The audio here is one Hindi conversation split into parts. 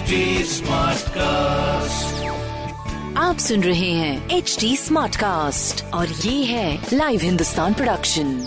HD कास्ट आप सुन रहे हैं एच डी स्मार्ट कास्ट और ये है लाइव हिंदुस्तान प्रोडक्शन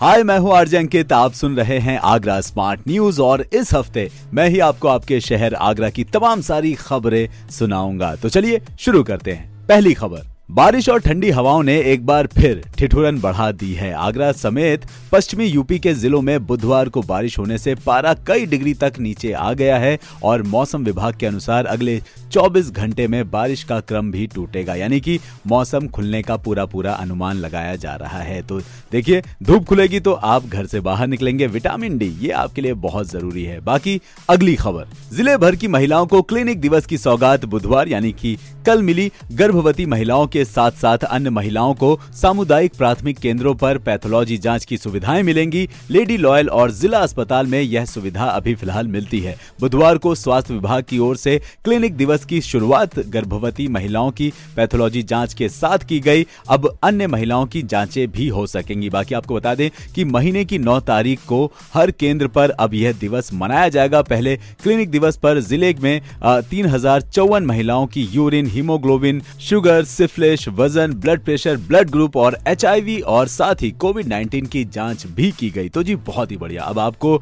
हाय मैं हूँ आरजे अंकित। आप सुन रहे हैं आगरा स्मार्ट न्यूज़ और इस हफ़्ते मैं ही आपको आपके शहर आगरा की तमाम सारी खबरें सुनाऊँगा। तो चलिए शुरू करते हैं। पहली खबर। बारिश और ठंडी हवाओं ने एक बार फिर ठिठुरन बढ़ा दी है। आगरा समेत पश्चिमी यूपी के जिलों में बुधवार को बारिश होने से पारा कई डिग्री तक नीचे आ गया है और मौसम विभाग के अनुसार अगले 24 घंटे में बारिश का क्रम भी टूटेगा। यानी कि मौसम खुलने का पूरा पूरा अनुमान लगाया जा रहा है। तो देखिए, धूप खुलेगी तो आप घर से बाहर निकलेंगे। विटामिन डी, ये आपके लिए बहुत ज़रूरी है। बाकी अगली खबर, ज़िले भर की महिलाओं को क्लिनिक दिवस की सौगात बुधवार, यानी की कल मिली गर्भवती महिलाओं के साथ साथ अन्य महिलाओं को सामुदायिक प्राथमिक केंद्रों पर पैथोलॉजी जाँच की सुविधाएँ मिलेंगी। लेडी लॉयल और जिला अस्पताल में यह सुविधा अभी फ़िलहाल मिलती है। बुधवार को स्वास्थ्य विभाग की ओर से क्लिनिक दिवस की शुरुआत गर्भवती महिलाओं की पैथोलॉजी जाँच के साथ की गई। अब अन्य महिलाओं की जांचें भी हो सकेंगी। बाकी आपको बता दें कि महीने की नौ तारीख को हर केंद्र पर अब यह दिवस मनाया जाएगा। पहले क्लिनिक दिवस पर ज़िले में तीन हज़ार चौवन महिलाओं की यूरिन, हीमोग्लोबिन, शुगर सिफलिश वज़न ब्लड प्रेशर ब्लड ग्रुप और एचआईवी और साथ ही कोविड 19 की जाँच भी की गई। तो जी, बहुत ही बढ़िया। अब आपको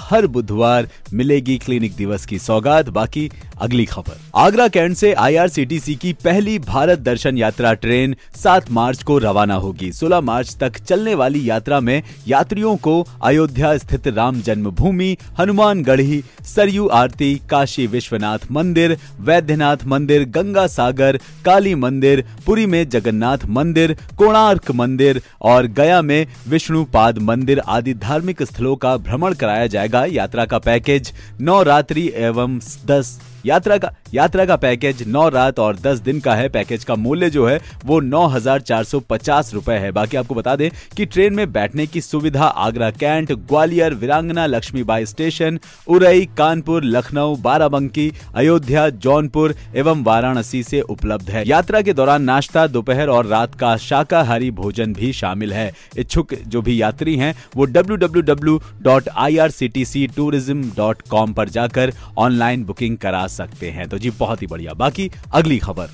हर बुधवार मिलेगी क्लिनिक दिवस की सौगात। बाकी अगली खबर। आगरा कैंट से आईआरसीटीसी की पहली भारत दर्शन यात्रा ट्रेन 7 मार्च को रवाना होगी। 16 मार्च तक चलने वाली यात्रा में यात्रियों को अयोध्या स्थित राम जन्मभूमि, हनुमानगढ़ी, सरयू आरती, काशी विश्वनाथ मंदिर, वैद्यनाथ मंदिर, गंगा सागर, काली मंदिर पुरी में जगन्नाथ मंदिर, कोणार्क मंदिर और गया में विष्णुपाद मंदिर आदि धार्मिक स्थलों का भ्रमण कराया जाएगा यात्रा का पैकेज नौ रात्रि एवं दस यात्रा का यात्रा का पैकेज नौ रात और दस दिन का है। पैकेज का मूल्य जो है, वो नौ हज़ार चार सौ पचास रुपए है। बाकी आपको बता दें कि ट्रेन में बैठने की सुविधा आगरा कैंट, ग्वालियर, वीरांगना, लक्ष्मीबाई स्टेशन, उरई, कानपुर, लखनऊ, बाराबंकी, अयोध्या, जौनपुर एवं वाराणसी से उपलब्ध है। यात्रा के दौरान नाश्ता, दोपहर और रात का शाकाहारी भोजन भी शामिल है। इच्छुक जो भी यात्री हैं, वो www.irctctourism.com पर जाकर ऑनलाइन बुकिंग करा सकते हैं। तो जी बहुत ही बढ़िया। बाकी अगली खबर।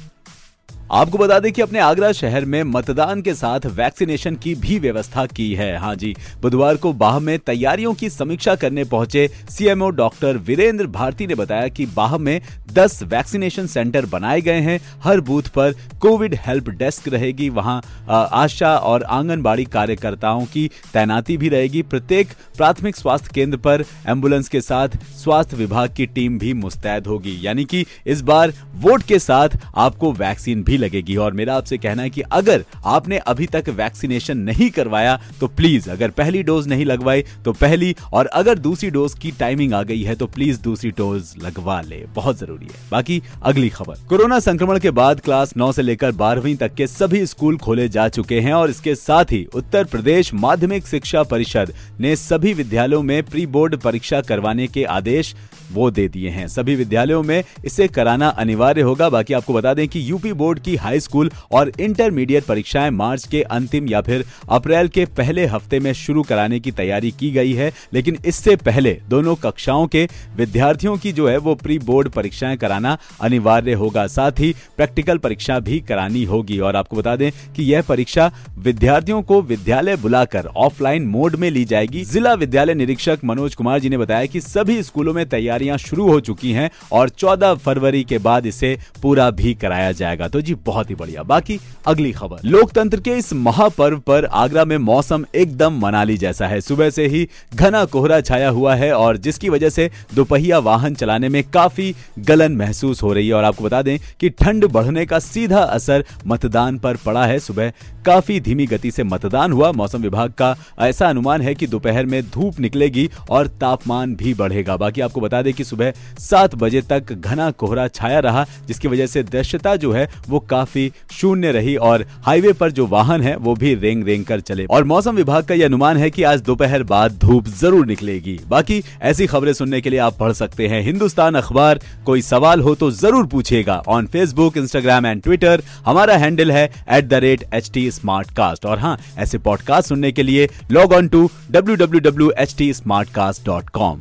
आपको बता दें कि अपने आगरा शहर में मतदान के साथ वैक्सीनेशन की भी व्यवस्था की है। हाँ जी, बुधवार को बाह में तैयारियों की समीक्षा करने पहुँचे सीएमओ डॉक्टर वीरेंद्र भारती ने बताया कि बाह में 10 वैक्सीनेशन सेंटर बनाए गए हैं। हर बूथ पर कोविड हेल्प डेस्क रहेगी। वहाँ आशा और आंगनबाड़ी कार्यकर्ताओं की तैनाती भी रहेगी। प्रत्येक प्राथमिक स्वास्थ्य केंद्र पर एंबुलेंस के साथ स्वास्थ्य विभाग की टीम भी मुस्तैद होगी। यानी कि इस बार वोट के साथ आपको वैक्सीन भी लगेगी। और मेरा आपसे कहना है कि अगर आपने अभी तक वैक्सीनेशन नहीं करवाया तो प्लीज़ अगर पहली डोज नहीं लगवाई तो पहली और अगर दूसरी डोज की टाइमिंग आ गई है तो प्लीज़ दूसरी डोज लगवा ले। बहुत ज़रूरी है। बाकी अगली खबर। कोरोना संक्रमण के बाद क्लास नौ से लेकर बारहवीं तक के सभी स्कूल खोले जा चुके हैं और इसके साथ ही उत्तर प्रदेश माध्यमिक शिक्षा परिषद ने सभी विद्यालयों में प्री बोर्ड परीक्षा करवाने के आदेश वो दे दिए हैं। सभी विद्यालयों में इसे कराना अनिवार्य होगा। बाकी आपको बता दें कि यूपी बोर्ड की हाई स्कूल और इंटरमीडिएट परीक्षाएँ मार्च के अंतिम या फिर अप्रैल के पहले हफ़्ते में शुरू कराने की तैयारी की गई है, लेकिन इससे पहले दोनों कक्षाओं के विद्यार्थियों की जो है वो प्री बोर्ड परीक्षाएँ कराना अनिवार्य होगा। साथ ही प्रैक्टिकल परीक्षा भी करानी होगी। और आपको बता दें कि यह परीक्षा विद्यार्थियों को विद्यालय बुलाकर ऑफलाइन मोड में ली जाएगी। जिला विद्यालय निरीक्षक मनोज कुमार जी ने बताया कि सभी स्कूलों में तैयारियाँ शुरू हो चुकी हैं और 14 फरवरी के बाद इसे पूरा भी कराया जाएगा। तो जी बहुत ही बढ़िया। बाकी अगली खबर। लोकतंत्र के इस महापर्व पर आगरा में मौसम एकदम मनाली जैसा है। सुबह से ही घना कोहरा छाया हुआ है और जिसकी वजह से दोपहिया वाहन चलाने में काफ़ी गलन महसूस हो रही है। और आपको बता दें कि ठंड बढ़ने का सीधा असर मतदान पर पड़ा है। सुबह काफ़ी धीमी गति से मतदान हुआ। मौसम विभाग का ऐसा अनुमान है कि दोपहर में धूप निकलेगी और तापमान भी बढ़ेगा। बाकी आपको बता दें कि सुबह सात बजे तक घना कोहरा छाया रहा, जिसकी वजह से दृश्यता जो है वो काफ़ी शून्य रही और हाईवे पर जो वाहन है, वो भी रेंग रेंग कर चले। और मौसम विभाग का यह अनुमान है कि आज दोपहर बाद धूप ज़रूर निकलेगी। बाकी ऐसी खबरें सुनने के लिए आप पढ़ सकते हैं हिंदुस्तान अखबार। कोई सवाल हो तो ज़रूर पूछेगा on Facebook Instagram and Twitter हमारा हैंडल है at the rate H T smart cast और हाँ ऐसे पॉडकास्ट सुनने के लिए log on to W W W H T smart cast dot com